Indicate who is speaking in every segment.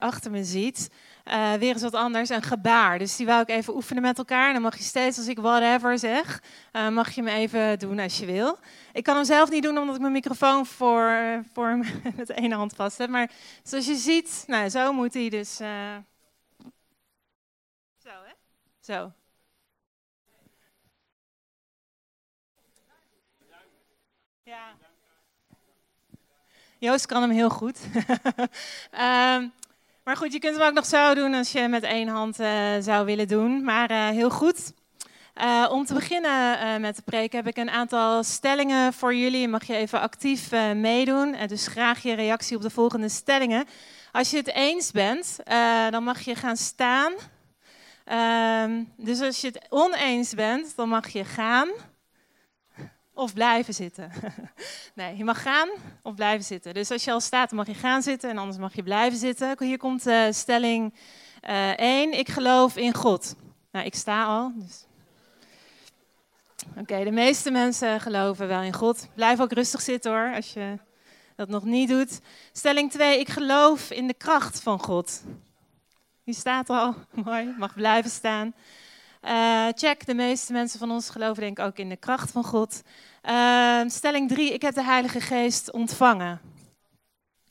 Speaker 1: achter me ziet, uh, weer eens wat anders, een gebaar. Dus die wou ik even oefenen met elkaar. En dan mag je steeds, als ik whatever zeg, uh, mag je hem even doen als je wil. Ik kan hem zelf niet doen, omdat ik mijn microfoon voor, voor met één hand vast heb. Maar zoals je ziet, nou, zo moet hij dus... Uh... Zo, hè? Zo. Ja. Joost kan hem heel goed. um, Maar goed, je kunt hem ook nog zo doen als je met één hand uh, zou willen doen. Maar uh, heel goed. Uh, om te beginnen met de preek heb ik een aantal stellingen voor jullie. Mag je even actief meedoen. dus graag je reactie op de volgende stellingen. Als je het eens bent, dan mag je gaan staan. Ehm, dus als je het oneens bent, dan mag je gaan of blijven zitten. nee, je mag gaan of blijven zitten. Dus als je al staat, mag je gaan zitten en anders mag je blijven zitten. Hier komt uh, stelling uh, eh, 1. Ik geloof in God. Nou, ik sta al. Dus. Oké, de meeste mensen geloven wel in God. Blijf ook rustig zitten hoor, als je dat nog niet doet. Stelling 2. Ik geloof in de kracht van God. Die staat al. Mooi, mag blijven staan. Uh, check, de meeste mensen van ons geloven denk ik ook in de kracht van God. Uh, stelling 3, ik heb de Heilige Geest ontvangen.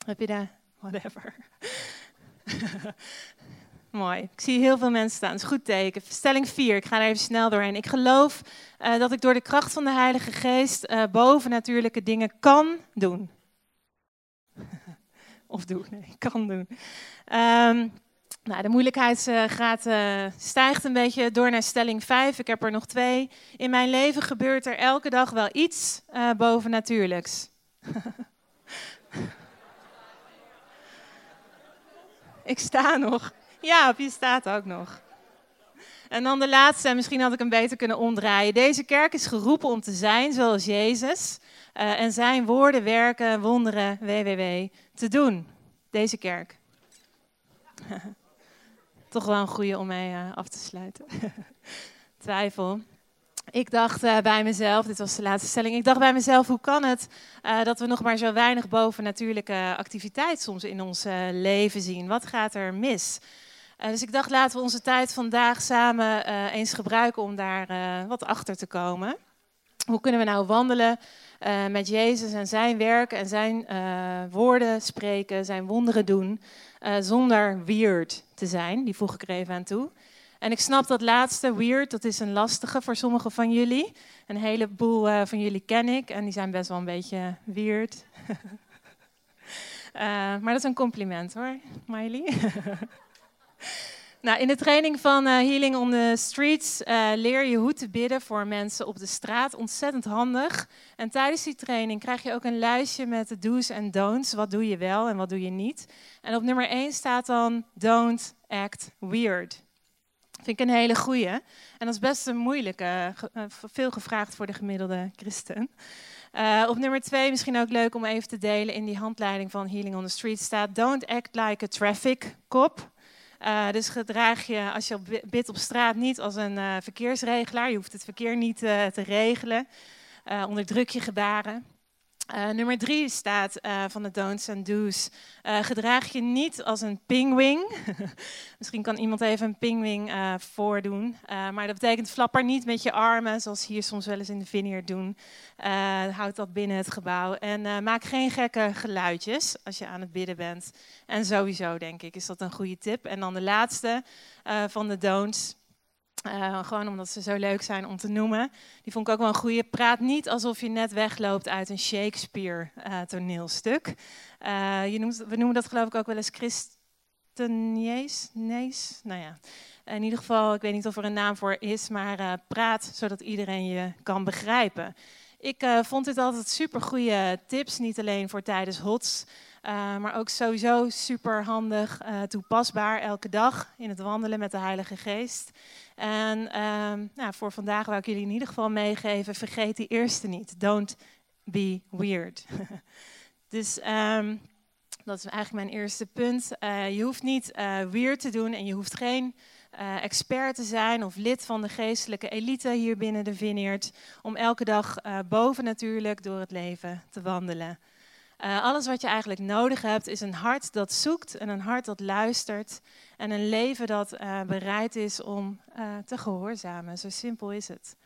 Speaker 1: Heb je daar? Whatever. Mooi. Ik zie heel veel mensen staan. Dat is een goed teken. Stelling 4, ik ga er even snel doorheen. Ik geloof uh, dat ik door de kracht van de Heilige Geest uh, bovennatuurlijke dingen kan doen. of doe, nee, kan doen. Um, nou, de moeilijkheidsgraad uh, stijgt een beetje door naar stelling 5. Ik heb er nog twee. In mijn leven gebeurt er elke dag wel iets uh, bovennatuurlijks. ik sta nog. Ja, op je staat ook nog. En dan de laatste, misschien had ik hem beter kunnen omdraaien. Deze kerk is geroepen om te zijn zoals Jezus. En zijn woorden, werken, wonderen, www, te doen. Deze kerk. toch wel een goede om mee uh, af te sluiten. Twijfel. Ik dacht uh, bij mezelf, dit was de laatste stelling, ik dacht bij mezelf, hoe kan het uh, dat we nog maar zo weinig bovennatuurlijke activiteit soms in ons leven zien? Wat gaat er mis? dus ik dacht, laten we onze tijd vandaag samen eens gebruiken om daar wat achter te komen. Hoe kunnen we nou wandelen met Jezus en zijn werk en zijn woorden spreken, zijn wonderen doen? uh, zonder weird te zijn. Die voeg ik er even aan toe. En ik snap dat laatste, weird, dat is een lastige voor sommigen van jullie. Een heleboel van jullie ken ik en die zijn best wel een beetje weird. maar dat is een compliment hoor, Miley. Nou, in de training van uh, Healing on the Streets uh, leer je hoe te bidden voor mensen op de straat. Ontzettend handig. En tijdens die training krijg je ook een lijstje met de do's en don'ts. Wat doe je wel en wat doe je niet. En op nummer 1 staat dan don't act weird. Vind ik een hele goeie. En dat is best een moeilijke, uh, veel gevraagd voor de gemiddelde christen. Op nummer 2 misschien ook leuk om even te delen in die handleiding van Healing on the Street staat don't act like a traffic cop. Uh, dus gedraag je als je bidt op straat niet als een uh, verkeersregelaar. Je hoeft het verkeer niet uh, te regelen. onderdruk je gebaren. Uh, nummer drie staat uh, van de don'ts en do's. Uh, gedraag je niet als een pingwing. Misschien kan iemand even een pingwing voordoen. maar dat betekent flapper niet met je armen, zoals hier soms wel eens in de vineyard doen. houd dat binnen het gebouw. En maak geen gekke geluidjes als je aan het bidden bent. En sowieso, denk ik, is dat een goede tip. En dan de laatste van de don'ts. Uh, gewoon omdat ze zo leuk zijn om te noemen. Die vond ik ook wel een goede. Praat niet alsof je net wegloopt uit een Shakespeare-toneelstuk. Uh, je noemt, we noemen dat geloof ik ook wel eens Christenees. Nees? Nou ja, in ieder geval, ik weet niet of er een naam voor is, maar eh, praat zodat iedereen je kan begrijpen. Ik vond dit altijd super goede tips, niet alleen voor tijdens HOTS, maar ook sowieso super handig, toepasbaar elke dag in het wandelen met de Heilige Geest. En uh, nou, voor vandaag wil ik jullie in ieder geval meegeven, vergeet die eerste niet. Don't be weird. dus um, dat is eigenlijk mijn eerste punt. Uh, je hoeft niet weird te doen en je hoeft geen expert te zijn of lid van de geestelijke elite hier binnen de Vineyard om elke dag boven natuurlijk door het leven te wandelen. Uh, alles wat je eigenlijk nodig hebt is een hart dat zoekt en een hart dat luistert en een leven dat uh, bereid is om uh, te gehoorzamen. Zo simpel is het.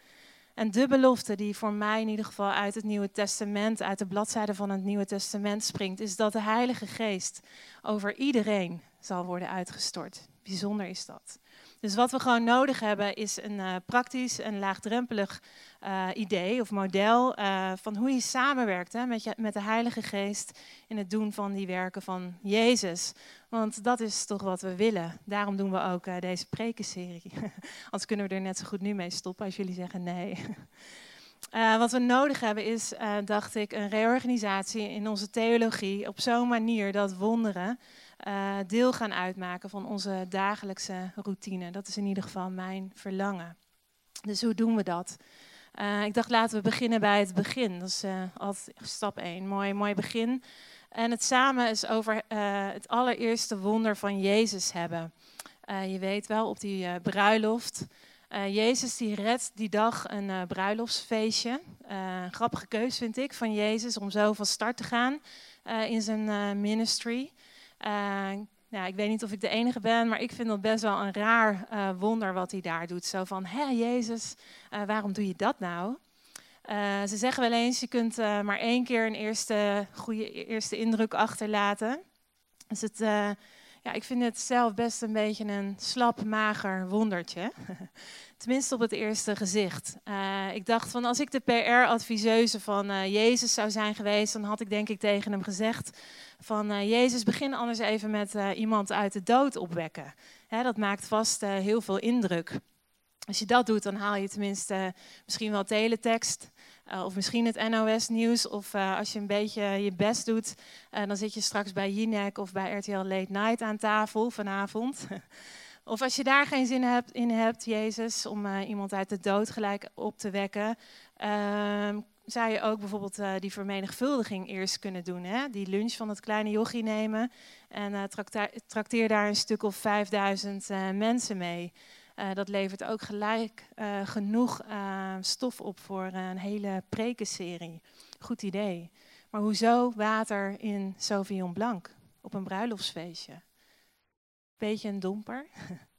Speaker 1: En de belofte die voor mij in ieder geval uit het Nieuwe Testament, uit de bladzijde van het Nieuwe Testament springt, is dat de Heilige Geest over iedereen zal worden uitgestort. Bijzonder is dat. Dus wat we gewoon nodig hebben is een uh, praktisch en laagdrempelig uh, idee of model uh, van hoe je samenwerkt hè, met, je, met de Heilige Geest in het doen van die werken van Jezus. Want dat is toch wat we willen. Daarom doen we ook deze prekenserie. Anders kunnen we er net zo goed nu mee stoppen als jullie zeggen nee. wat we nodig hebben is, dacht ik, een reorganisatie in onze theologie op zo'n manier dat wonderen uh, deel gaan uitmaken van onze dagelijkse routine. Dat is in ieder geval mijn verlangen. Dus hoe doen we dat? Uh, ik dacht, laten we beginnen bij het begin. Dat is uh, altijd stap 1. Mooi, mooi begin. En het samen is over het allereerste wonder van Jezus hebben. je weet wel, op die bruiloft. Jezus die redt die dag een bruiloftsfeestje. een grappige keus vind ik van Jezus om zo van start te gaan in zijn ministry. Nou, ik weet niet of ik de enige ben, maar ik vind dat best wel een raar uh, wonder wat hij daar doet. Zo van, hé Jezus, uh, waarom doe je dat nou? ze zeggen wel eens, je kunt maar één keer een eerste goede eerste indruk achterlaten. Dus het, ja, ik vind het zelf best een beetje een slap, mager wondertje. Tenminste op het eerste gezicht. Uh, ik dacht van als ik de PR-adviseuse van uh, Jezus zou zijn geweest, dan had ik denk ik tegen hem gezegd van uh, Jezus, begin anders even met iemand uit de dood opwekken. Hè, dat maakt vast heel veel indruk. Als je dat doet, dan haal je tenminste misschien wel teletext. Of misschien het NOS-nieuws. Of als je een beetje je best doet, dan zit je straks bij Jinek of bij RTL Late Night aan tafel vanavond. Of als je daar geen zin hebt, in hebt, Jezus, om iemand uit de dood gelijk op te wekken, uh, zou je ook bijvoorbeeld die vermenigvuldiging eerst kunnen doen. Hè? Die lunch van het kleine jochie nemen en trakteer daar een stuk of 5000 mensen mee. Dat levert ook gelijk genoeg stof op voor een hele prekenserie. Goed idee. Maar hoezo water in Sauvignon Blanc op een bruiloftsfeestje? beetje een domper.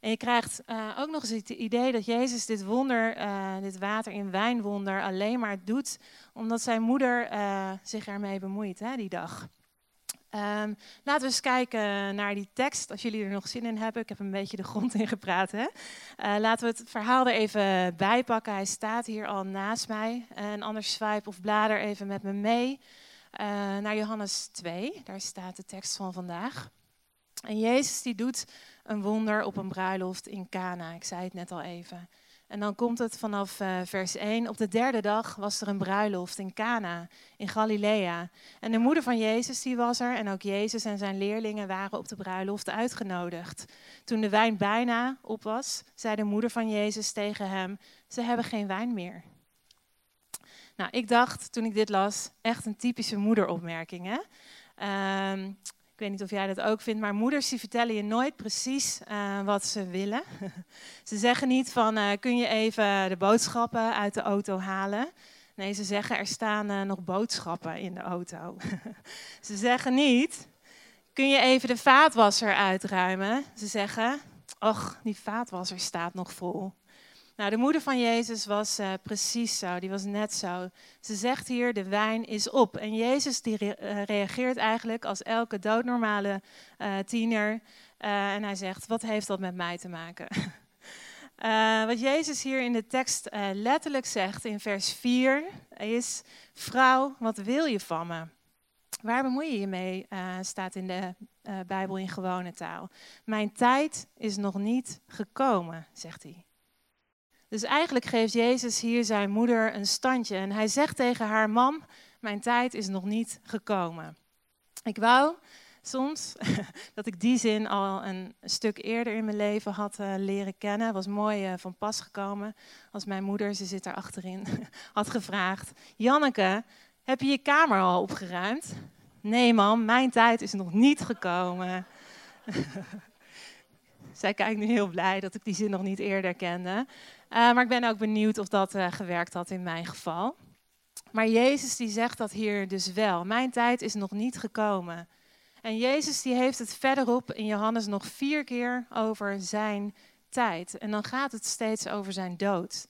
Speaker 1: En je krijgt ook nog eens het idee dat Jezus dit wonder, dit water in wijnwonder, alleen maar doet omdat zijn moeder zich ermee bemoeit hè, die dag. Um, laten we eens kijken naar die tekst, als jullie er nog zin in hebben. Ik heb een beetje de grond in gepraat. Hè? laten we het verhaal er even bij pakken. Hij staat hier al naast mij. En anders swipe of blader even met me mee naar Johannes 2. Daar staat de tekst van vandaag. En Jezus die doet een wonder op een bruiloft in Cana. Ik zei het net al even. En dan komt het vanaf uh, vers 1. Op de derde dag was er een bruiloft in Cana in Galilea. En de moeder van Jezus die was er en ook Jezus en zijn leerlingen waren op de bruiloft uitgenodigd. Toen de wijn bijna op was, zei de moeder van Jezus tegen hem: Ze hebben geen wijn meer. Nou, ik dacht toen ik dit las, echt een typische moederopmerking. Hè? Uh, ik weet niet of jij dat ook vindt, maar moeders die vertellen je nooit precies uh, wat ze willen. ze zeggen niet van, uh, kun je even de boodschappen uit de auto halen? Nee, ze zeggen, er staan uh, nog boodschappen in de auto. ze zeggen niet, kun je even de vaatwasser uitruimen? Ze zeggen, och, die vaatwasser staat nog vol. Nou, de moeder van Jezus was uh, precies zo, die was net zo. Ze zegt hier, de wijn is op. En Jezus die re uh, reageert eigenlijk als elke doodnormale uh, tiener. en hij zegt, wat heeft dat met mij te maken? wat Jezus hier in de tekst letterlijk zegt in vers 4 is, vrouw, wat wil je van me? Waar bemoei je je mee, staat in de Bijbel in gewone taal. Mijn tijd is nog niet gekomen, zegt hij. Dus eigenlijk geeft Jezus hier zijn moeder een standje. En hij zegt tegen haar: Mam, mijn tijd is nog niet gekomen. Ik wou soms dat ik die zin al een stuk eerder in mijn leven had uh, leren kennen. Was mooi uh, van pas gekomen als mijn moeder, ze zit daar achterin, had gevraagd: Janneke, heb je je kamer al opgeruimd? Nee, mam, mijn tijd is nog niet gekomen. Zij kijkt nu heel blij dat ik die zin nog niet eerder kende. Uh, maar ik ben ook benieuwd of dat uh, gewerkt had in mijn geval. Maar Jezus die zegt dat hier dus wel. Mijn tijd is nog niet gekomen. En Jezus die heeft het verderop in Johannes nog vier keer over zijn tijd. En dan gaat het steeds over zijn dood.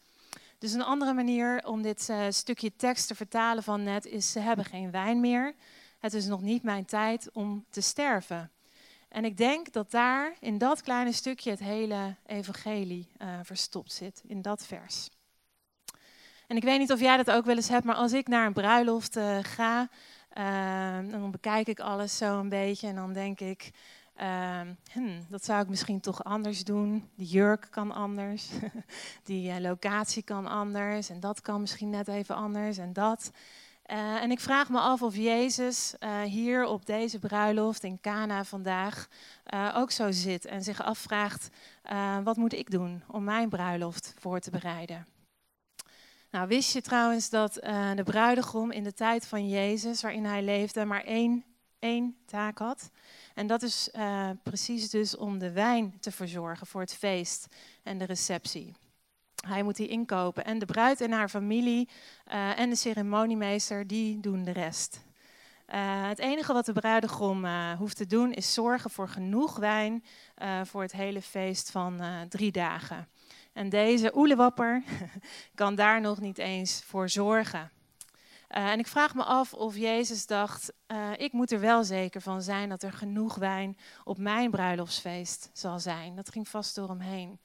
Speaker 1: Dus een andere manier om dit uh, stukje tekst te vertalen van net is: ze hebben geen wijn meer. Het is nog niet mijn tijd om te sterven. En ik denk dat daar in dat kleine stukje het hele evangelie uh, verstopt zit, in dat vers. En ik weet niet of jij dat ook wel eens hebt, maar als ik naar een bruiloft uh, ga, dan bekijk ik alles zo een beetje en dan denk ik, Ehm, hmm, dat zou ik misschien toch anders doen. De jurk kan anders. Die uh, locatie kan anders. En dat kan misschien net even anders. En dat. Uh, en ik vraag me af of Jezus uh, hier op deze bruiloft in Cana vandaag ook zo zit. En zich afvraagt, wat moet ik doen om mijn bruiloft voor te bereiden? Nou, wist je trouwens dat de bruidegom in de tijd van Jezus, waarin hij leefde, maar één, één taak had? En dat is precies dus om de wijn te verzorgen voor het feest en de receptie. Hij moet die inkopen. En de bruid en haar familie uh, en de ceremoniemeester, die doen de rest. Uh, het enige wat de bruidegom hoeft te doen is zorgen voor genoeg wijn voor het hele feest van drie dagen. En deze oelewapper kan daar nog niet eens voor zorgen. En ik vraag me af of Jezus dacht, ik moet er wel zeker van zijn dat er genoeg wijn op mijn bruiloftsfeest zal zijn. Dat ging vast door hem heen.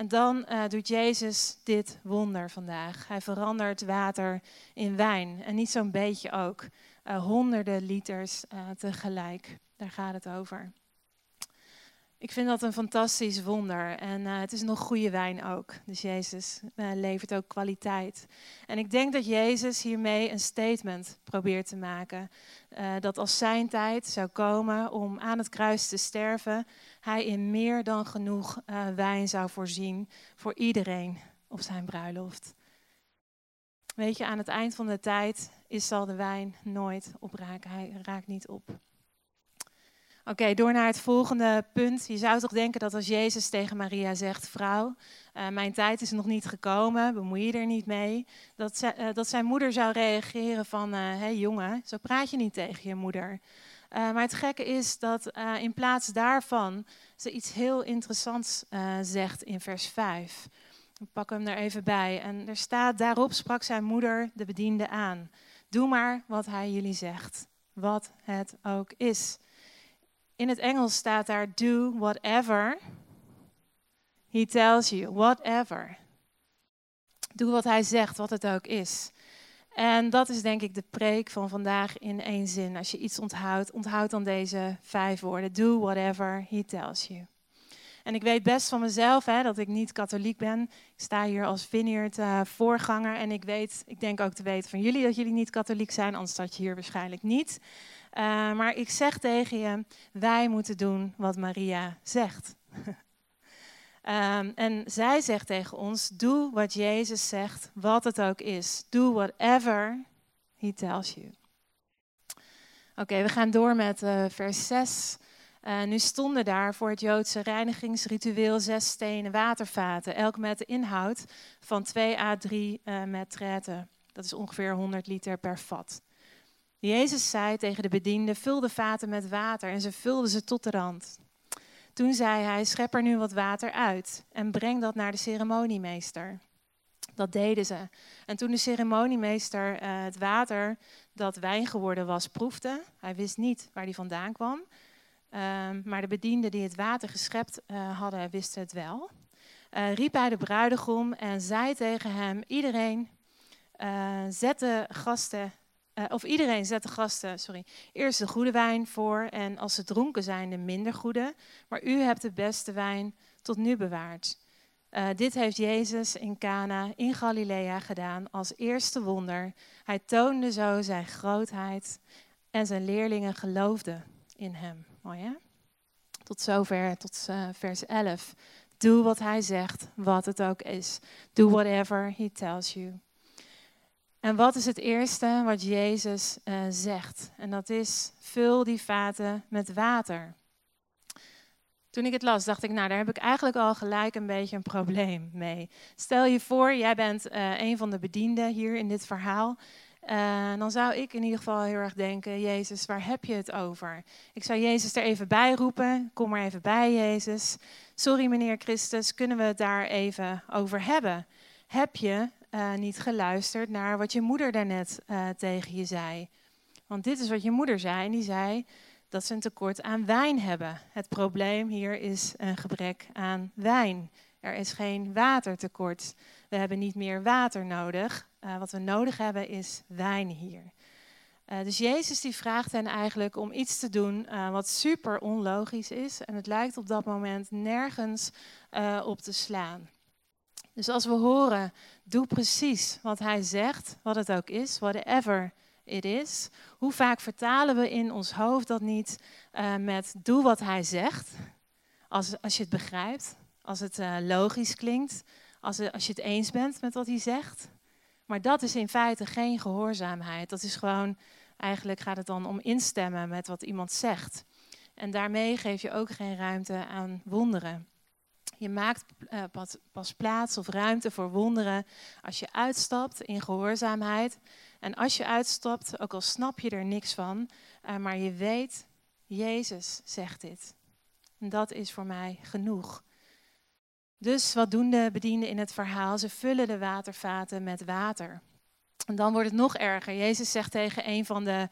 Speaker 1: En dan uh, doet Jezus dit wonder vandaag. Hij verandert water in wijn. En niet zo'n beetje ook. honderden liters tegelijk. Daar gaat het over. Ik vind dat een fantastisch wonder. En uh, het is nog goede wijn ook. Dus Jezus uh, levert ook kwaliteit. En ik denk dat Jezus hiermee een statement probeert te maken. Uh, dat als zijn tijd zou komen om aan het kruis te sterven, hij in meer dan genoeg wijn zou voorzien voor iedereen op zijn bruiloft. Weet je, aan het eind van de tijd is, zal de wijn nooit opraken. Hij raakt niet op. Oké, door naar het volgende punt. Je zou toch denken dat als Jezus tegen Maria zegt: Vrouw, uh, mijn tijd is nog niet gekomen, bemoei je er niet mee. Dat, ze, uh, dat zijn moeder zou reageren: van, Hé uh, hey, jongen, zo praat je niet tegen je moeder. Maar het gekke is dat in plaats daarvan ze iets heel interessants zegt in vers 5. Ik pak hem er even bij. En er staat: Daarop sprak zijn moeder de bediende aan. Doe maar wat hij jullie zegt, wat het ook is. In het Engels staat daar do whatever he tells you, whatever. Doe wat hij zegt, wat het ook is. En dat is denk ik de preek van vandaag in één zin. Als je iets onthoudt, onthoud dan deze vijf woorden. Do whatever he tells you. En ik weet best van mezelf hè, dat ik niet katholiek ben. Ik sta hier als vineyard uh, voorganger. En ik weet, ik denk ook te weten van jullie dat jullie niet katholiek zijn, anders zat je hier waarschijnlijk niet. Uh, maar ik zeg tegen je, wij moeten doen wat Maria zegt. um, en zij zegt tegen ons, doe wat Jezus zegt, wat het ook is. Do whatever he tells you. Oké, we gaan door met uh, vers 6. Uh, nu stonden daar voor het Joodse reinigingsritueel zes stenen watervaten, elk met de inhoud van 2 à 3 uh. Dat is ongeveer 100 liter per vat. Jezus zei tegen de bedienden: Vul de vaten met water. En ze vulden ze tot de rand. Toen zei hij: Schep er nu wat water uit en breng dat naar de ceremoniemeester. Dat deden ze. En toen de ceremoniemeester uh, het water dat wijn geworden was proefde, hij wist niet waar die vandaan kwam, uh, maar de bedienden die het water geschept uh, hadden, wisten het wel. Uh, riep hij de bruidegom en zei tegen hem: Iedereen, zet de gasten uh, of iedereen zet de gasten sorry, eerst de goede wijn voor en als ze dronken zijn de minder goede. Maar u hebt de beste wijn tot nu bewaard. Uh, dit heeft Jezus in Cana in Galilea gedaan als eerste wonder. Hij toonde zo zijn grootheid en zijn leerlingen geloofden in hem. Mooi hè? Tot zover, tot uh, vers 11. Doe wat hij zegt, wat het ook is. Do whatever he tells you. En wat is het eerste wat Jezus uh, zegt? En dat is: vul die vaten met water. Toen ik het las, dacht ik, nou, daar heb ik eigenlijk al gelijk een beetje een probleem mee. Stel je voor, jij bent uh, een van de bedienden hier in dit verhaal. Uh, dan zou ik in ieder geval heel erg denken, Jezus, waar heb je het over? Ik zou Jezus er even bij roepen, kom er even bij, Jezus. Sorry meneer Christus, kunnen we het daar even over hebben? Heb je uh, niet geluisterd naar wat je moeder daarnet uh, tegen je zei? Want dit is wat je moeder zei en die zei dat ze een tekort aan wijn hebben. Het probleem hier is een gebrek aan wijn. Er is geen watertekort. We hebben niet meer water nodig. Uh, wat we nodig hebben is wijn hier. Dus Jezus die vraagt hen eigenlijk om iets te doen wat super onlogisch is. En het lijkt op dat moment nergens op te slaan. Dus als we horen, doe precies wat hij zegt, wat het ook is, whatever it is. Hoe vaak vertalen we in ons hoofd dat niet met doe wat hij zegt, als, als je het begrijpt, als het logisch klinkt, als, als je het eens bent met wat hij zegt. Maar dat is in feite geen gehoorzaamheid. Dat is gewoon, eigenlijk gaat het dan om instemmen met wat iemand zegt. En daarmee geef je ook geen ruimte aan wonderen. Je maakt uh, pas, plaats of ruimte voor wonderen als je uitstapt in gehoorzaamheid. En als je uitstapt, ook al snap je er niks van, uh, maar je weet, Jezus zegt dit. En dat is voor mij genoeg. Dus wat doen de bedienden in het verhaal? Ze vullen de watervaten met water. En dan wordt het nog erger. Jezus zegt tegen een van, de,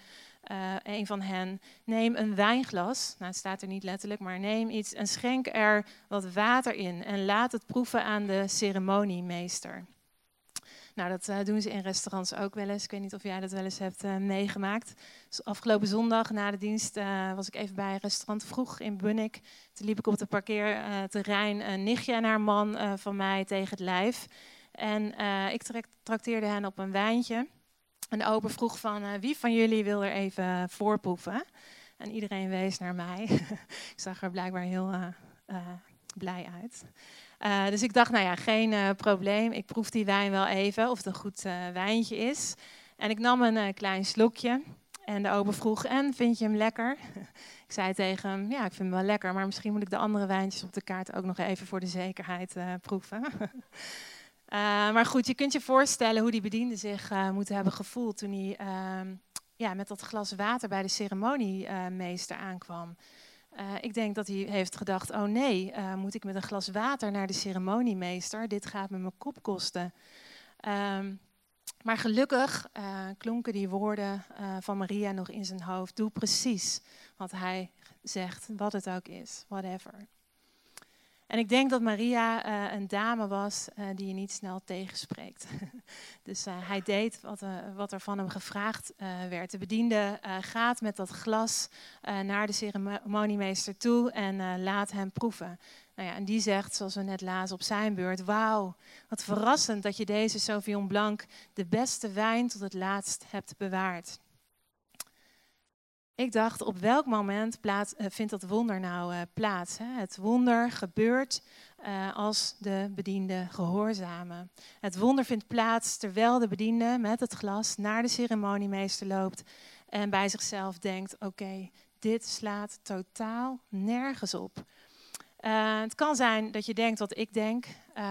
Speaker 1: uh, een van hen: Neem een wijnglas. Nou, het staat er niet letterlijk, maar neem iets en schenk er wat water in. En laat het proeven aan de ceremoniemeester. Nou, dat uh, doen ze in restaurants ook wel eens. Ik weet niet of jij dat wel eens hebt uh, meegemaakt. Dus afgelopen zondag na de dienst was ik even bij een restaurant vroeg in Bunnik. Toen liep ik op het parkeerterrein een nichtje en haar man van mij tegen het lijf. En ik trakteerde hen op een wijntje. En de ober vroeg van wie van jullie wil er even voorproeven? En iedereen wees naar mij. ik zag er blijkbaar heel blij uit. Dus ik dacht, nou ja, geen probleem. Ik proef die wijn wel even, of het een goed wijntje is. En ik nam een klein slokje. En de ober vroeg, en vind je hem lekker? ik zei tegen hem, ja, ik vind hem wel lekker. Maar misschien moet ik de andere wijntjes op de kaart ook nog even voor de zekerheid proeven. maar goed, je kunt je voorstellen hoe die bediende zich moet hebben gevoeld toen hij ehm, ja, met dat glas water bij de ceremoniemeester aankwam. Uh, ik denk dat hij heeft gedacht: oh nee, uh, moet ik met een glas water naar de ceremoniemeester? Dit gaat me mijn kop kosten. Um, maar gelukkig uh, klonken die woorden van Maria nog in zijn hoofd. Doe precies wat hij zegt, wat het ook is, whatever. En ik denk dat Maria uh, een dame was uh, die je niet snel tegenspreekt. dus uh, hij deed wat, wat, er van hem gevraagd werd. De bediende gaat met dat glas naar de ceremoniemeester toe en laat hem proeven. Nou ja, en die zegt, zoals we net lazen op zijn beurt, wauw, wat verrassend dat je deze Sauvignon Blanc, de beste wijn, tot het laatst hebt bewaard. Ik dacht, op welk moment plaats, uh, vindt dat wonder nou uh, plaats? Hè? Het wonder gebeurt uh, als de bediende gehoorzamen. Het wonder vindt plaats terwijl de bediende met het glas naar de ceremoniemeester loopt en bij zichzelf denkt: oké, dit slaat totaal nergens op. het kan zijn dat je denkt wat ik denk,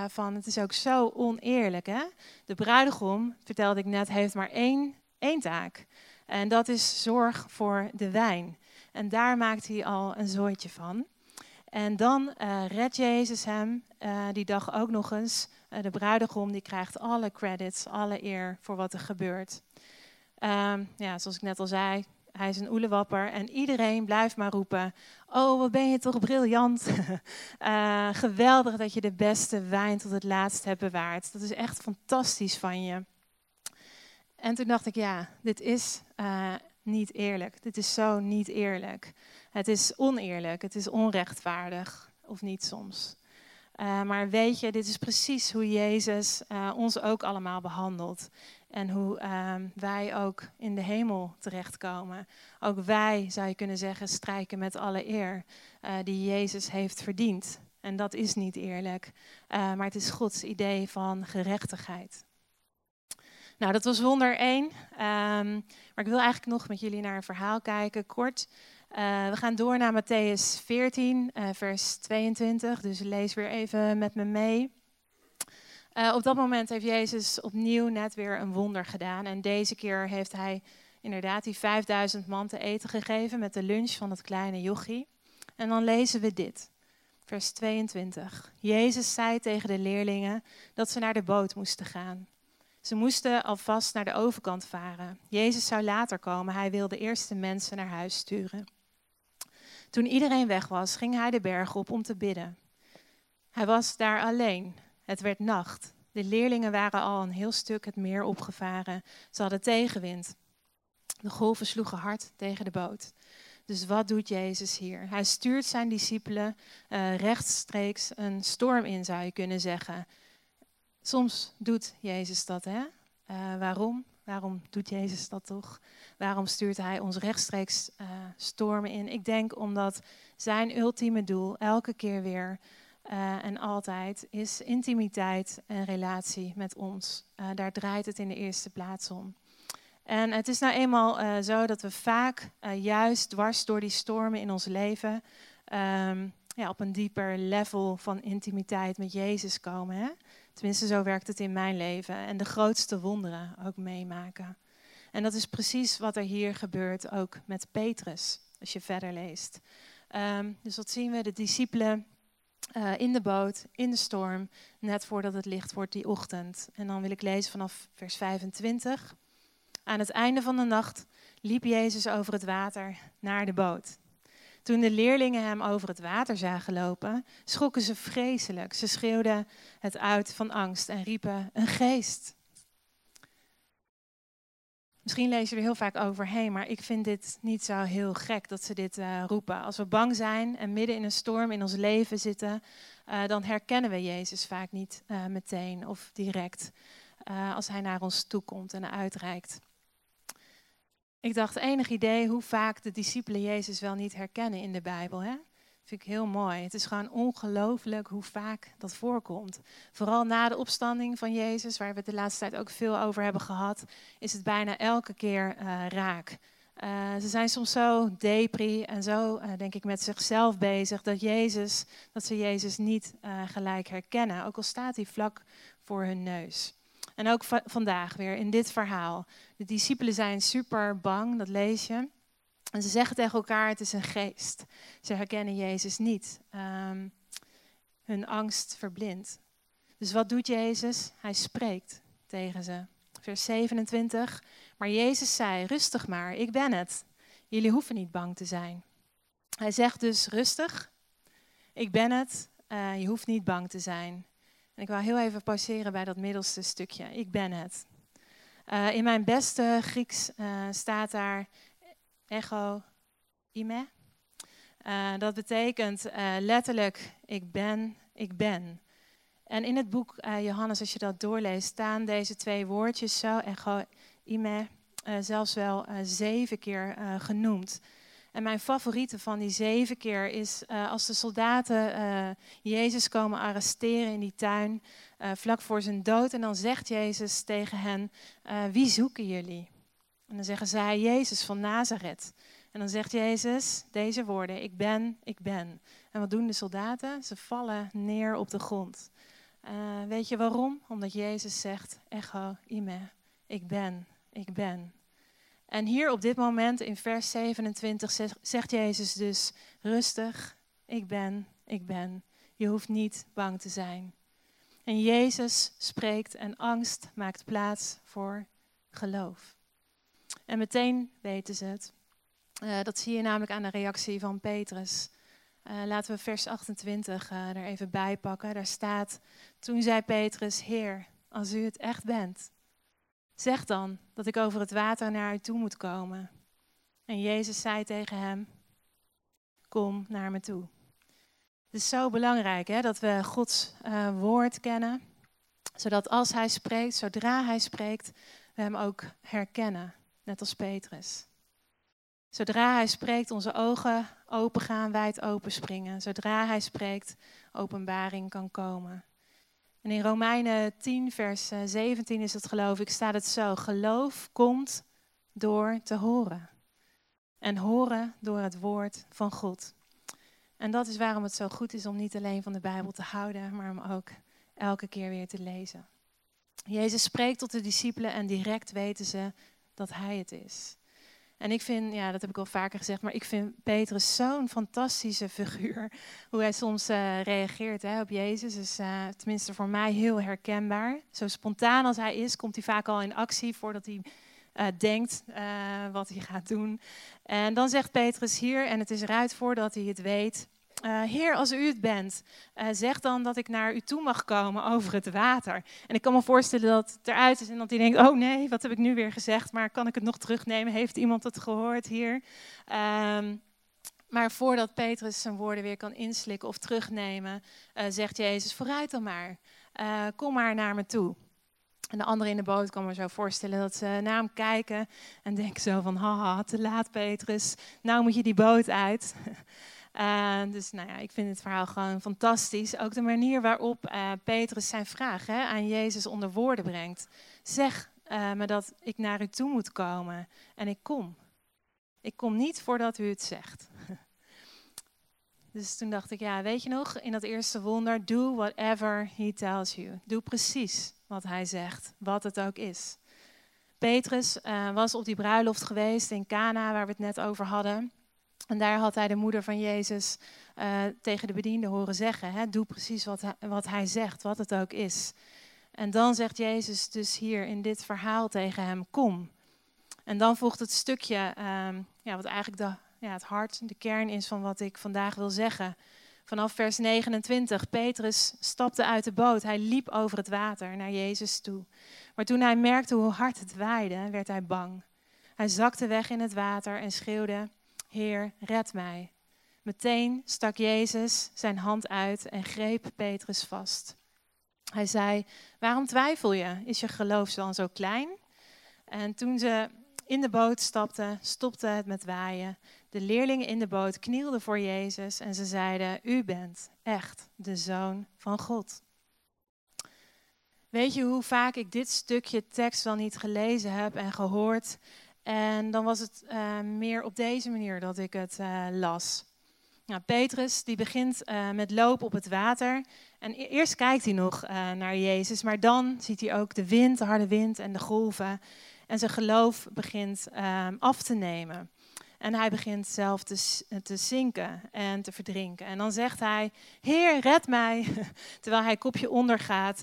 Speaker 1: van het is ook zo oneerlijk. Hè? De bruidegom, vertelde ik net, heeft maar één, één taak. En dat is zorg voor de wijn. En daar maakt hij al een zooitje van. En dan uh, redt Jezus hem uh, die dag ook nog eens. Uh, de bruidegom die krijgt alle credits, alle eer voor wat er gebeurt. Um, ja, zoals ik net al zei, hij is een oelewapper en iedereen blijft maar roepen: Oh, wat ben je toch briljant! geweldig dat je de beste wijn tot het laatst hebt bewaard. Dat is echt fantastisch van je. En toen dacht ik, ja, dit is uh, niet eerlijk. Dit is zo niet eerlijk. Het is oneerlijk, het is onrechtvaardig, of niet soms. Uh, maar weet je, dit is precies hoe Jezus uh, ons ook allemaal behandelt. En hoe uh, wij ook in de hemel terechtkomen. Ook wij, zou je kunnen zeggen, strijken met alle eer die Jezus heeft verdiend. En dat is niet eerlijk, maar het is Gods idee van gerechtigheid. Nou, dat was wonder 1. Um, ehm, maar ik wil eigenlijk nog met jullie naar een verhaal kijken, kort. Uh, we gaan door naar Matthäus 14, uh, vers 22. Dus lees weer even met me mee. Uh, op dat moment heeft Jezus opnieuw net weer een wonder gedaan. En deze keer heeft hij inderdaad die 5000 man te eten gegeven met de lunch van het kleine jochie. En dan lezen we dit, vers 22. Jezus zei tegen de leerlingen dat ze naar de boot moesten gaan. Ze moesten alvast naar de overkant varen. Jezus zou later komen. Hij wilde eerst de mensen naar huis sturen. Toen iedereen weg was, ging hij de berg op om te bidden. Hij was daar alleen. Het werd nacht. De leerlingen waren al een heel stuk het meer opgevaren. Ze hadden tegenwind. De golven sloegen hard tegen de boot. Dus wat doet Jezus hier? Hij stuurt zijn discipelen uh, rechtstreeks een storm in, zou je kunnen zeggen. Soms doet Jezus dat, hè? Uh, waarom? Waarom doet Jezus dat toch? Waarom stuurt Hij ons rechtstreeks uh, stormen in? Ik denk omdat zijn ultieme doel elke keer weer uh, en altijd is intimiteit en relatie met ons. daar draait het in de eerste plaats om. En het is nou eenmaal zo dat we vaak juist dwars door die stormen in ons leven um, ja, op een dieper level van intimiteit met Jezus komen. Hè? Tenminste, zo werkt het in mijn leven. En de grootste wonderen ook meemaken. En dat is precies wat er hier gebeurt, ook met Petrus, als je verder leest. Um, dus wat zien we? De discipelen uh, in de boot, in de storm, net voordat het licht wordt die ochtend. En dan wil ik lezen vanaf vers 25. Aan het einde van de nacht liep Jezus over het water naar de boot. Toen de leerlingen hem over het water zagen lopen, schrokken ze vreselijk. Ze schreeuwden het uit van angst en riepen: Een geest. Misschien lees je er heel vaak overheen, maar ik vind dit niet zo heel gek dat ze dit uh, roepen. Als we bang zijn en midden in een storm in ons leven zitten, uh, dan herkennen we Jezus vaak niet uh, meteen of direct als Hij naar ons toe komt en uitreikt. Ik dacht, enig idee hoe vaak de discipelen Jezus wel niet herkennen in de Bijbel. Hè? vind ik heel mooi. Het is gewoon ongelooflijk hoe vaak dat voorkomt. Vooral na de opstanding van Jezus, waar we het de laatste tijd ook veel over hebben gehad, is het bijna elke keer uh, raak. Uh, ze zijn soms zo depri en zo, uh, denk ik, met zichzelf bezig dat, Jezus, dat ze Jezus niet gelijk herkennen. Ook al staat hij vlak voor hun neus. En ook vandaag weer in dit verhaal. De discipelen zijn super bang, dat lees je. En ze zeggen tegen elkaar, het is een geest. Ze herkennen Jezus niet. Um, hun angst verblindt. Dus wat doet Jezus? Hij spreekt tegen ze. Vers 27. Maar Jezus zei, rustig maar, ik ben het. Jullie hoeven niet bang te zijn. Hij zegt dus rustig, ik ben het, uh, je hoeft niet bang te zijn. En ik wil heel even pauzeren bij dat middelste stukje. Ik ben het. Uh, in mijn beste Grieks uh, staat daar echo ime. Uh, dat betekent letterlijk ik ben, ik ben. En in het boek Johannes, als je dat doorleest, staan deze twee woordjes zo, echo ime, zelfs wel zeven keer genoemd. En mijn favoriete van die zeven keer is uh, als de soldaten uh, Jezus komen arresteren in die tuin, uh, vlak voor zijn dood. En dan zegt Jezus tegen hen, wie zoeken jullie? En dan zeggen zij, Jezus van Nazareth. En dan zegt Jezus deze woorden, ik ben, ik ben. En wat doen de soldaten? Ze vallen neer op de grond. weet je waarom? Omdat Jezus zegt, echo, ime, ik ben, ik ben. En hier op dit moment in vers 27 zegt Jezus dus rustig, ik ben, ik ben. Je hoeft niet bang te zijn. En Jezus spreekt en angst maakt plaats voor geloof. En meteen weten ze het. Uh, dat zie je namelijk aan de reactie van Petrus. Uh, laten we vers 28 uh, er even bij pakken. Daar staat, toen zei Petrus, Heer, als u het echt bent, Zeg dan dat ik over het water naar u toe moet komen. En Jezus zei tegen hem: Kom naar me toe. Het is zo belangrijk hè, dat we Gods uh, woord kennen, zodat als Hij spreekt, zodra Hij spreekt, we Hem ook herkennen, net als Petrus. Zodra Hij spreekt, onze ogen open gaan, wijd open springen. Zodra Hij spreekt, openbaring kan komen. En in Romeinen 10, vers 17 eh, is het geloof ik, staat het zo. Geloof komt door te horen. En horen door het woord van God. En dat is waarom het zo goed is om niet alleen van de Bijbel te houden, maar om ook elke keer weer te lezen. Jezus spreekt tot de discipelen en direct weten ze dat Hij het is. En ik vind, ja, dat heb ik al vaker gezegd, maar ik vind Petrus zo'n fantastische figuur. Hoe hij soms uh, reageert hè, op Jezus is uh, tenminste voor mij heel herkenbaar. Zo spontaan als hij is, komt hij vaak al in actie voordat hij uh, denkt wat hij gaat doen. En dan zegt Petrus hier, en het is eruit voordat hij het weet, uh, Heer, als u het bent, uh, zeg dan dat ik naar u toe mag komen over het water. En ik kan me voorstellen dat het eruit is en dat hij denkt, oh nee, wat heb ik nu weer gezegd, maar kan ik het nog terugnemen? Heeft iemand het gehoord hier? Um, maar voordat Petrus zijn woorden weer kan inslikken of terugnemen, uh, zegt Jezus, vooruit dan maar, kom maar naar me toe. En de anderen in de boot kan me zo voorstellen dat ze naar hem kijken en denken zo van, haha, te laat Petrus, nou moet je die boot uit. Uh, dus nou ja, ik vind het verhaal gewoon fantastisch. Ook de manier waarop uh, Petrus zijn vraag hè, aan Jezus onder woorden brengt. Zeg uh, me dat ik naar u toe moet komen en ik kom. Ik kom niet voordat u het zegt. dus toen dacht ik, ja, weet je nog, in dat eerste wonder, do whatever he tells you. Doe precies wat hij zegt, wat het ook is. Petrus was op die bruiloft geweest in Cana, waar we het net over hadden. En daar had hij de moeder van Jezus uh, tegen de bediende horen zeggen: hè, Doe precies wat hij, wat hij zegt, wat het ook is. En dan zegt Jezus dus hier in dit verhaal tegen hem: Kom. En dan volgt het stukje, um, ja, wat eigenlijk de, ja, het hart, de kern is van wat ik vandaag wil zeggen. Vanaf vers 29. Petrus stapte uit de boot. Hij liep over het water naar Jezus toe. Maar toen hij merkte hoe hard het waaide, werd hij bang. Hij zakte weg in het water en schreeuwde: Heer, red mij. Meteen stak Jezus zijn hand uit en greep Petrus vast. Hij zei, waarom twijfel je? Is je geloof dan zo klein? En toen ze in de boot stapten, stopte het met waaien. De leerlingen in de boot knielden voor Jezus en ze zeiden, u bent echt de zoon van God. Weet je hoe vaak ik dit stukje tekst wel niet gelezen heb en gehoord en dan was het uh, meer op deze manier dat ik het uh, las. Nou, Petrus die begint uh, met lopen op het water. En e-, eerst kijkt hij nog naar Jezus, maar dan ziet hij ook de wind, de harde wind en de golven. En zijn geloof begint ehm, af te nemen. En hij begint zelf te, te zinken en te verdrinken. En dan zegt hij: Heer, red mij. Terwijl hij kopje ondergaat.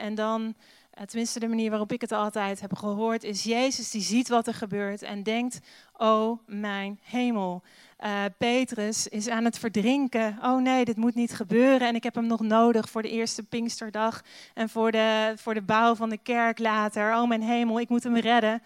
Speaker 1: en dan eh, tenminste, de manier waarop ik het altijd heb gehoord, is Jezus die ziet wat er gebeurt en denkt: Oh mijn hemel. Uh, Petrus is aan het verdrinken. Oh nee, dit moet niet gebeuren. En ik heb hem nog nodig voor de eerste Pinksterdag en voor de, voor de bouw van de kerk later. Oh mijn hemel, ik moet hem redden.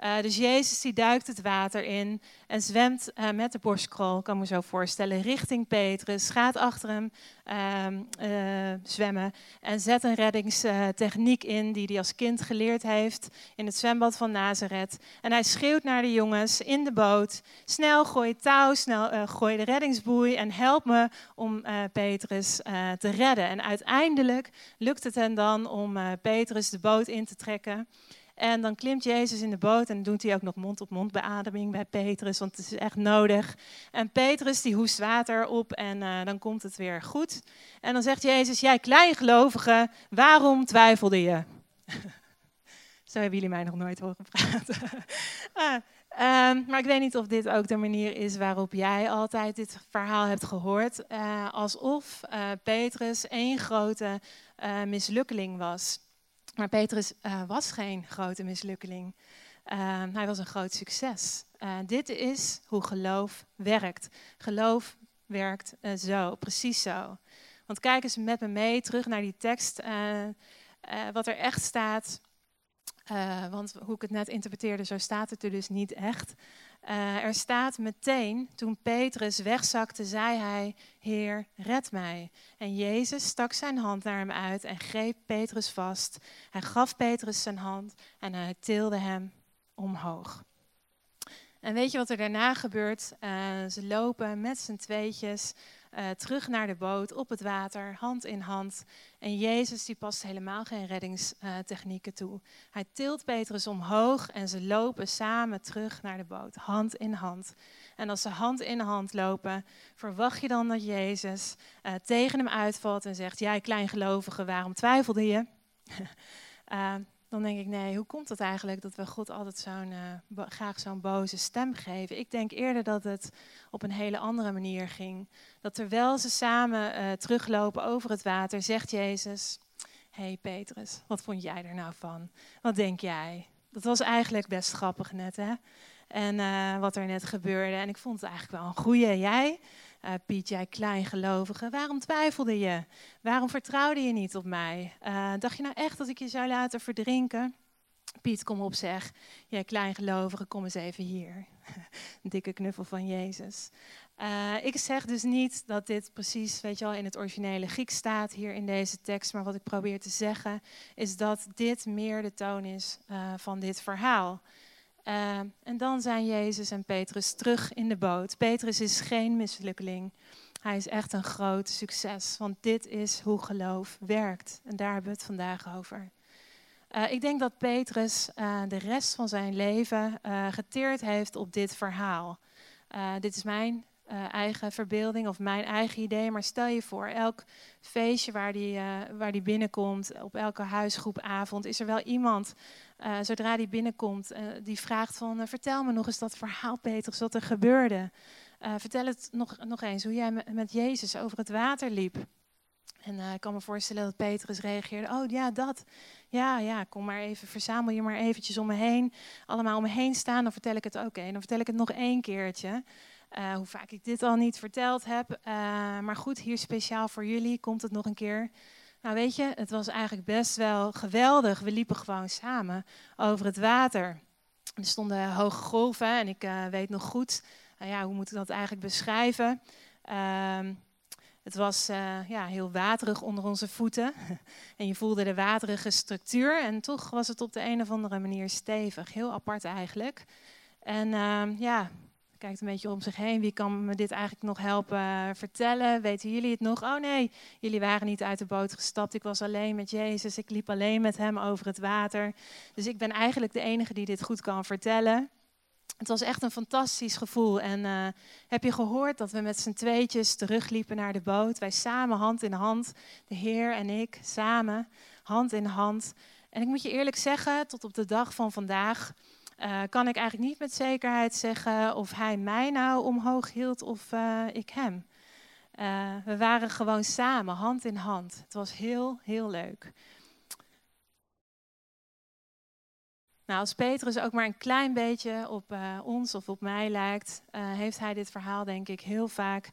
Speaker 1: Uh, dus Jezus die duikt het water in en zwemt uh, met de borstkrol, kan me zo voorstellen, richting Petrus. Gaat achter hem uh, zwemmen en zet een reddingstechniek in die hij als kind geleerd heeft in het zwembad van Nazareth. En hij schreeuwt naar de jongens in de boot, snel gooi touw, snel gooi de reddingsboei en help me om Petrus te redden. En uiteindelijk lukt het hen dan om Petrus de boot in te trekken. En dan klimt Jezus in de boot en doet hij ook nog mond-op-mond beademing bij Petrus, want het is echt nodig. En Petrus die hoest water op en uh, dan komt het weer goed. En dan zegt Jezus, jij kleingelovige, waarom twijfelde je? Zo hebben jullie mij nog nooit horen praten. ah, um, maar ik weet niet of dit ook de manier is waarop jij altijd dit verhaal hebt gehoord. Uh, alsof uh, Petrus één grote mislukkeling was. Maar Petrus uh, was geen grote mislukkeling. Uh, hij was een groot succes. Uh, dit is hoe geloof werkt. Geloof werkt zo, precies zo. Want kijk eens met me mee terug naar die tekst. wat er echt staat. want hoe ik het net interpreteerde, zo staat het er dus niet echt. Uh, er staat meteen, toen Petrus wegzakte, zei hij, Heer, red mij. En Jezus stak zijn hand naar hem uit en greep Petrus vast. Hij gaf Petrus zijn hand en hij tilde hem omhoog. En weet je wat er daarna gebeurt? Uh, ze lopen met z'n tweetjes uh, terug naar de boot op het water, hand in hand. En Jezus die past helemaal geen reddingstechnieken toe. Hij tilt Petrus omhoog en ze lopen samen terug naar de boot, hand in hand. En als ze hand in hand lopen, verwacht je dan dat Jezus uh, tegen hem uitvalt en zegt: Jij kleingelovige, waarom twijfelde je? uh, dan denk ik, nee, hoe komt het eigenlijk dat we God altijd zo'n, uh, graag zo'n boze stem geven? Ik denk eerder dat het op een hele andere manier ging. Dat terwijl ze samen uh, teruglopen over het water, zegt Jezus, hey Petrus, wat vond jij er nou van? Wat denk jij? Dat was eigenlijk best grappig net, hè? En uh, wat er net gebeurde. En ik vond het eigenlijk wel een goeie. Jij? Uh, Piet, jij kleingelovige, waarom twijfelde je? Waarom vertrouwde je niet op mij? Uh, dacht je nou echt dat ik je zou laten verdrinken? Piet, kom op zeg. Jij kleingelovige, kom eens even hier. Dikke knuffel van Jezus. Uh, ik zeg dus niet dat dit precies, weet je wel, in het originele Grieks staat hier in deze tekst. Maar wat ik probeer te zeggen is dat dit meer de toon is van dit verhaal. Uh, en dan zijn Jezus en Petrus terug in de boot. Petrus is geen mislukkeling. Hij is echt een groot succes, want dit is hoe geloof werkt. En daar hebben we het vandaag over. Uh, ik denk dat Petrus uh, de rest van zijn leven geteerd heeft op dit verhaal. dit is mijn uh, eigen verbeelding of mijn eigen idee. Maar stel je voor, elk feestje waar die, uh, waar die binnenkomt, op elke huisgroepavond, is er wel iemand, uh, zodra die binnenkomt, die vraagt van, vertel me nog eens dat verhaal, Petrus, wat er gebeurde. vertel het nog, nog eens, hoe jij met Jezus over het water liep. En ik kan me voorstellen dat Petrus reageerde, oh ja, dat. Ja, ja, kom maar even, verzamel je maar eventjes om me heen. Allemaal om me heen staan, dan vertel ik het ook. Okay, dan vertel ik het nog één keertje. Uh, hoe vaak ik dit al niet verteld heb. Uh, maar goed, hier speciaal voor jullie komt het nog een keer. Nou weet je, het was eigenlijk best wel geweldig. We liepen gewoon samen over het water. Er stonden hoge golven en ik uh, weet nog goed, ja, hoe moet ik dat eigenlijk beschrijven? Ehm, het was ja, heel waterig onder onze voeten. en je voelde de waterige structuur. En toch was het op de een of andere manier stevig. Heel apart eigenlijk. En ehm, ja, kijkt een beetje om zich heen. Wie kan me dit eigenlijk nog helpen uh, vertellen? Weten jullie het nog? Oh nee, jullie waren niet uit de boot gestapt. Ik was alleen met Jezus. Ik liep alleen met hem over het water. Dus ik ben eigenlijk de enige die dit goed kan vertellen. Het was echt een fantastisch gevoel. En uh, heb je gehoord dat we met z'n tweetjes terugliepen naar de boot? Wij samen, hand in hand. De Heer en ik, samen, hand in hand. En ik moet je eerlijk zeggen, tot op de dag van vandaag uh, kan ik eigenlijk niet met zekerheid zeggen of hij mij nou omhoog hield of uh, ik hem. Uh, we waren gewoon samen, hand in hand. Het was heel, heel leuk. Nou, als Petrus ook maar een klein beetje op ons of op mij lijkt, heeft hij dit verhaal denk ik heel vaak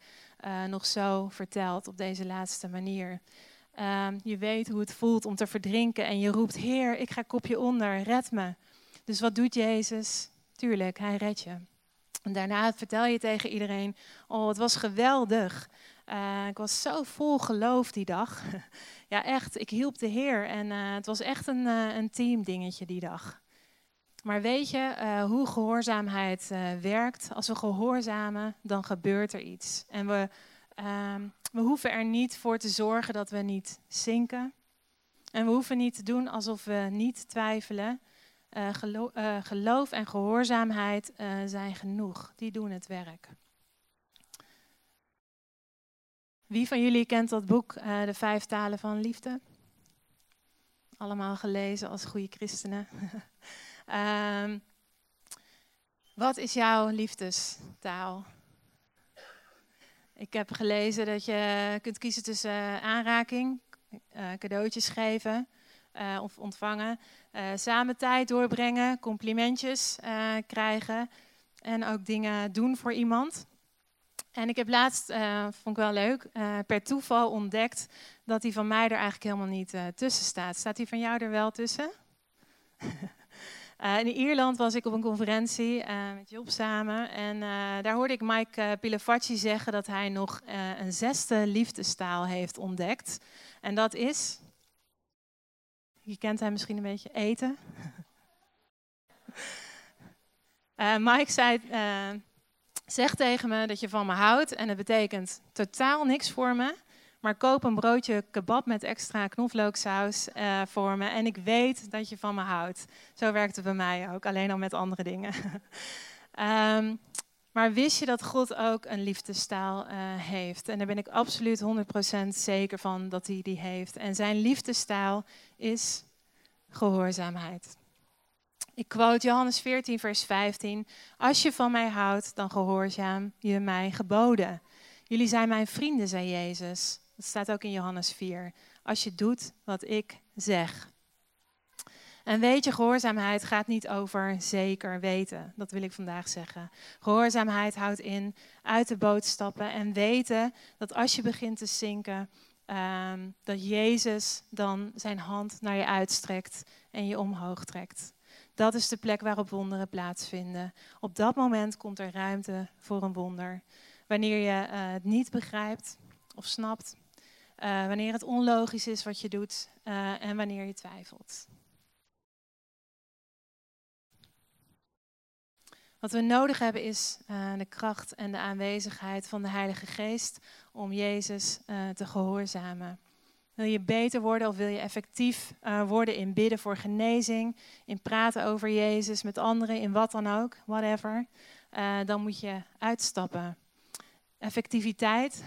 Speaker 1: nog zo verteld op deze laatste manier. Ehm, je weet hoe het voelt om te verdrinken en je roept, Heer, ik ga kopje onder, red me. Dus wat doet Jezus? Tuurlijk, hij redt je. En daarna vertel je tegen iedereen: Oh, het was geweldig. Uh, ik was zo vol geloof die dag. ja, echt, ik hielp de Heer. En uh, het was echt een, uh, een teamdingetje die dag. Maar weet je hoe gehoorzaamheid werkt? Als we gehoorzamen, dan gebeurt er iets. En we, ehm, we hoeven er niet voor te zorgen dat we niet zinken. En we hoeven niet te doen alsof we niet twijfelen. Geloof, uh, geloof, en gehoorzaamheid uh, zijn genoeg. Die doen het werk. Wie van jullie kent dat boek, De Vijf Talen van Liefde? Allemaal gelezen als goede christenen. um, wat is jouw liefdestaal? Ik heb gelezen dat je kunt kiezen tussen aanraking, cadeautjes geven uh, of ontvangen. Uh, samen tijd doorbrengen, complimentjes uh, krijgen en ook dingen doen voor iemand. En ik heb laatst, vond ik wel leuk, per toeval ontdekt dat die van mij er eigenlijk helemaal niet tussen staat. Staat die van jou er wel tussen? In Ierland was ik op een conferentie met Job samen. En daar hoorde ik Mike Pilafacci zeggen dat hij nog een zesde liefdestaal heeft ontdekt. En dat is je kent hem misschien een beetje, eten. uh, Mike zei, uh, Zeg tegen me dat je van me houdt en het betekent totaal niks voor me. Maar koop een broodje kebab met extra knoflooksaus uh, voor me. En ik weet dat je van me houdt. Zo werkt het bij mij ook, alleen al met andere dingen. um, maar wist je dat God ook een liefdestaal uh, heeft? En daar ben ik absoluut 100% zeker van dat hij die heeft. En zijn liefdestaal is gehoorzaamheid. Ik quote Johannes 14, vers 15. Als je van mij houdt, dan gehoorzaam je mij geboden. Jullie zijn mijn vrienden, zei Jezus. Dat staat ook in Johannes 4. Als je doet wat ik zeg. En weet je, gehoorzaamheid gaat niet over zeker weten. Dat wil ik vandaag zeggen. Gehoorzaamheid houdt in uit de boot stappen en weten dat als je begint te zinken, ehm, dat Jezus dan zijn hand naar je uitstrekt en je omhoog trekt. Dat is de plek waarop wonderen plaatsvinden. Op dat moment komt er ruimte voor een wonder. Wanneer je uh, het niet begrijpt of snapt, uh, wanneer het onlogisch is wat je doet uh, en wanneer je twijfelt. Wat we nodig hebben is uh, de kracht en de aanwezigheid van de Heilige Geest om Jezus uh, te gehoorzamen. Wil je beter worden of wil je effectief uh, worden in bidden voor genezing, in praten over Jezus met anderen, in wat dan ook, whatever, dan moet je uitstappen. Effectiviteit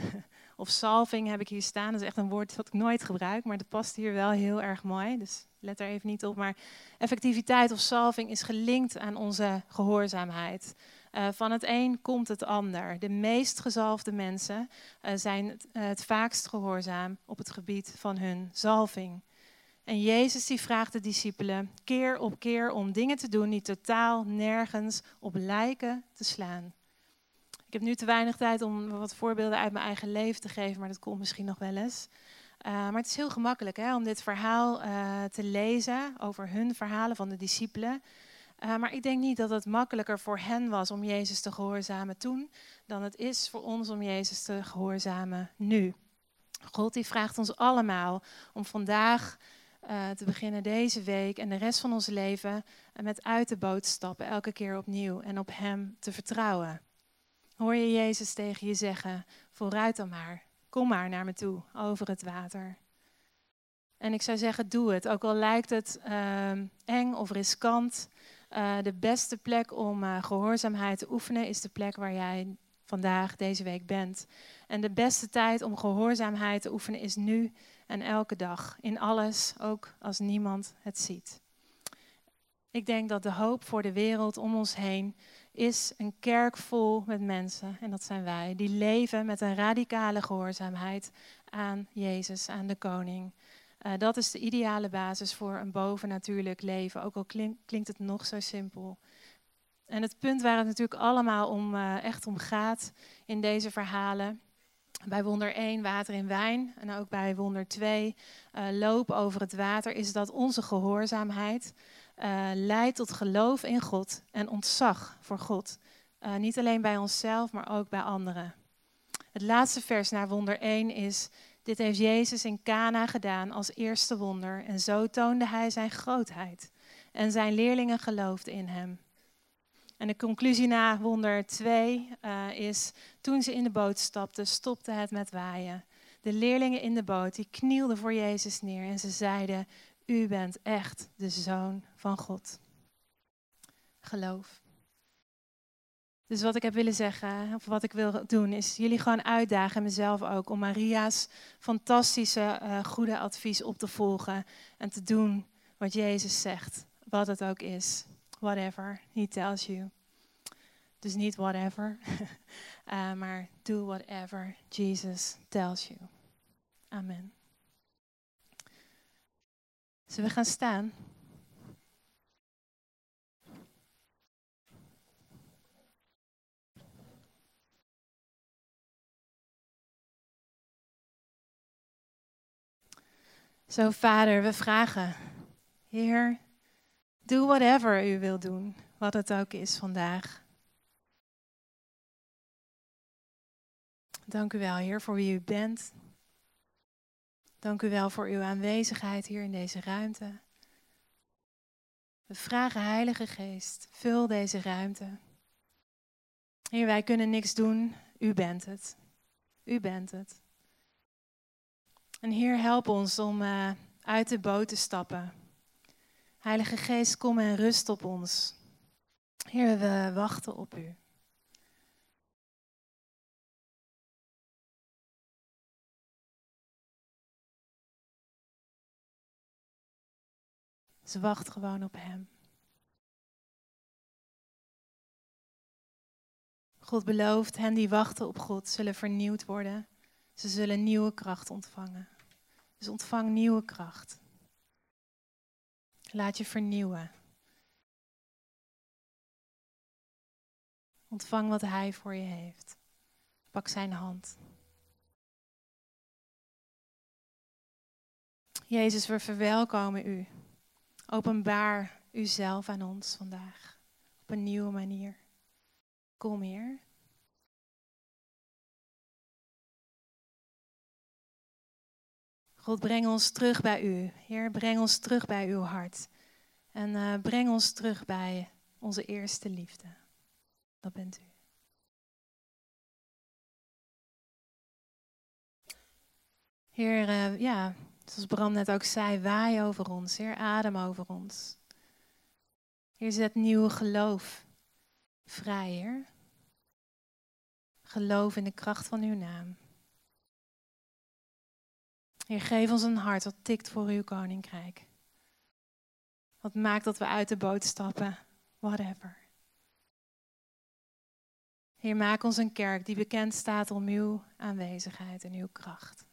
Speaker 1: of salving heb ik hier staan. Dat is echt een woord dat ik nooit gebruik, maar dat past hier wel heel erg mooi. Dus let er even niet op. Maar effectiviteit of salving is gelinkt aan onze gehoorzaamheid. Uh, van het een komt het ander. De meest gezalfde mensen uh, zijn het, uh, het, vaakst gehoorzaam op het gebied van hun zalving. En Jezus die vraagt de discipelen keer op keer om dingen te doen die totaal nergens op lijken te slaan. Ik heb nu te weinig tijd om wat voorbeelden uit mijn eigen leven te geven, maar dat komt misschien nog wel eens. Uh, maar het is heel gemakkelijk hè, om dit verhaal uh, te lezen over hun verhalen van de discipelen. Uh, maar ik denk niet dat het makkelijker voor hen was om Jezus te gehoorzamen toen, dan het is voor ons om Jezus te gehoorzamen nu. God die vraagt ons allemaal om vandaag te beginnen, deze week en de rest van ons leven, met uit de boot stappen, elke keer opnieuw en op Hem te vertrouwen. Hoor je Jezus tegen je zeggen, vooruit dan maar, kom maar naar me toe over het water. En ik zou zeggen, doe het. Ook al lijkt het uh, eng of riskant. Uh, de beste plek om uh, gehoorzaamheid te oefenen is de plek waar jij vandaag, deze week bent. En de beste tijd om gehoorzaamheid te oefenen is nu en elke dag. In alles, ook als niemand het ziet. Ik denk dat de hoop voor de wereld om ons heen is een kerk vol met mensen, en dat zijn wij, die leven met een radicale gehoorzaamheid aan Jezus, aan de Koning. Uh, dat is de ideale basis voor een bovennatuurlijk leven, ook al klink, klinkt het nog zo simpel. En het punt waar het natuurlijk allemaal om, uh, echt om gaat in deze verhalen, bij wonder 1, water in wijn, en ook bij wonder 2, uh, eh, loop over het water, is dat onze gehoorzaamheid uh, leidt tot geloof in God en ontzag voor God. Uh, niet alleen bij onszelf, maar ook bij anderen. Het laatste vers naar wonder 1 is: Dit heeft Jezus in Cana gedaan als eerste wonder. En zo toonde hij zijn grootheid. En zijn leerlingen geloofden in hem. En de conclusie na wonder 2 uh, eh, is: Toen ze in de boot stapten, stopte het met waaien. De leerlingen in de boot die knielden voor Jezus neer en ze zeiden: u bent echt de zoon van God. Geloof. Dus wat ik heb willen zeggen, of wat ik wil doen, is jullie gewoon uitdagen, en mezelf ook, om Maria's fantastische, uh, goede advies op te volgen en te doen wat Jezus zegt, wat het ook is. Whatever he tells you. Dus niet whatever, uh, maar do whatever Jesus tells you. Amen. Zullen we gaan staan? Zo, Vader, we vragen, Heer, doe whatever u wil doen, wat het ook is vandaag. Dank u wel, Heer, voor wie u bent. Dank u wel voor uw aanwezigheid hier in deze ruimte. We vragen, Heilige Geest, vul deze ruimte. Heer, wij kunnen niks doen. U bent het. U bent het. En Heer, help ons om uh, uit de boot te stappen. Heilige Geest, kom en rust op ons. Heer, we wachten op U. Ze wacht gewoon op Hem. God belooft, hen die wachten op God zullen vernieuwd worden. Ze zullen nieuwe kracht ontvangen. Dus ontvang nieuwe kracht. Laat je vernieuwen. Ontvang wat Hij voor je heeft. Pak Zijn hand. Jezus, we verwelkomen U. Openbaar Uzelf aan ons vandaag. Op een nieuwe manier. Kom hier. God, breng ons terug bij U. Heer, breng ons terug bij uw hart. En uh, breng ons terug bij onze eerste liefde. Dat bent u. Heer, uh, ja, zoals Bram net ook zei, waai over ons. Heer, adem over ons. Heer, zet nieuw geloof vrij, Heer. Geloof in de kracht van uw naam. Heer, geef ons een hart dat tikt voor uw koninkrijk. Wat maakt dat we uit de boot stappen, whatever. Heer, maak ons een kerk die bekend staat om uw aanwezigheid en uw kracht.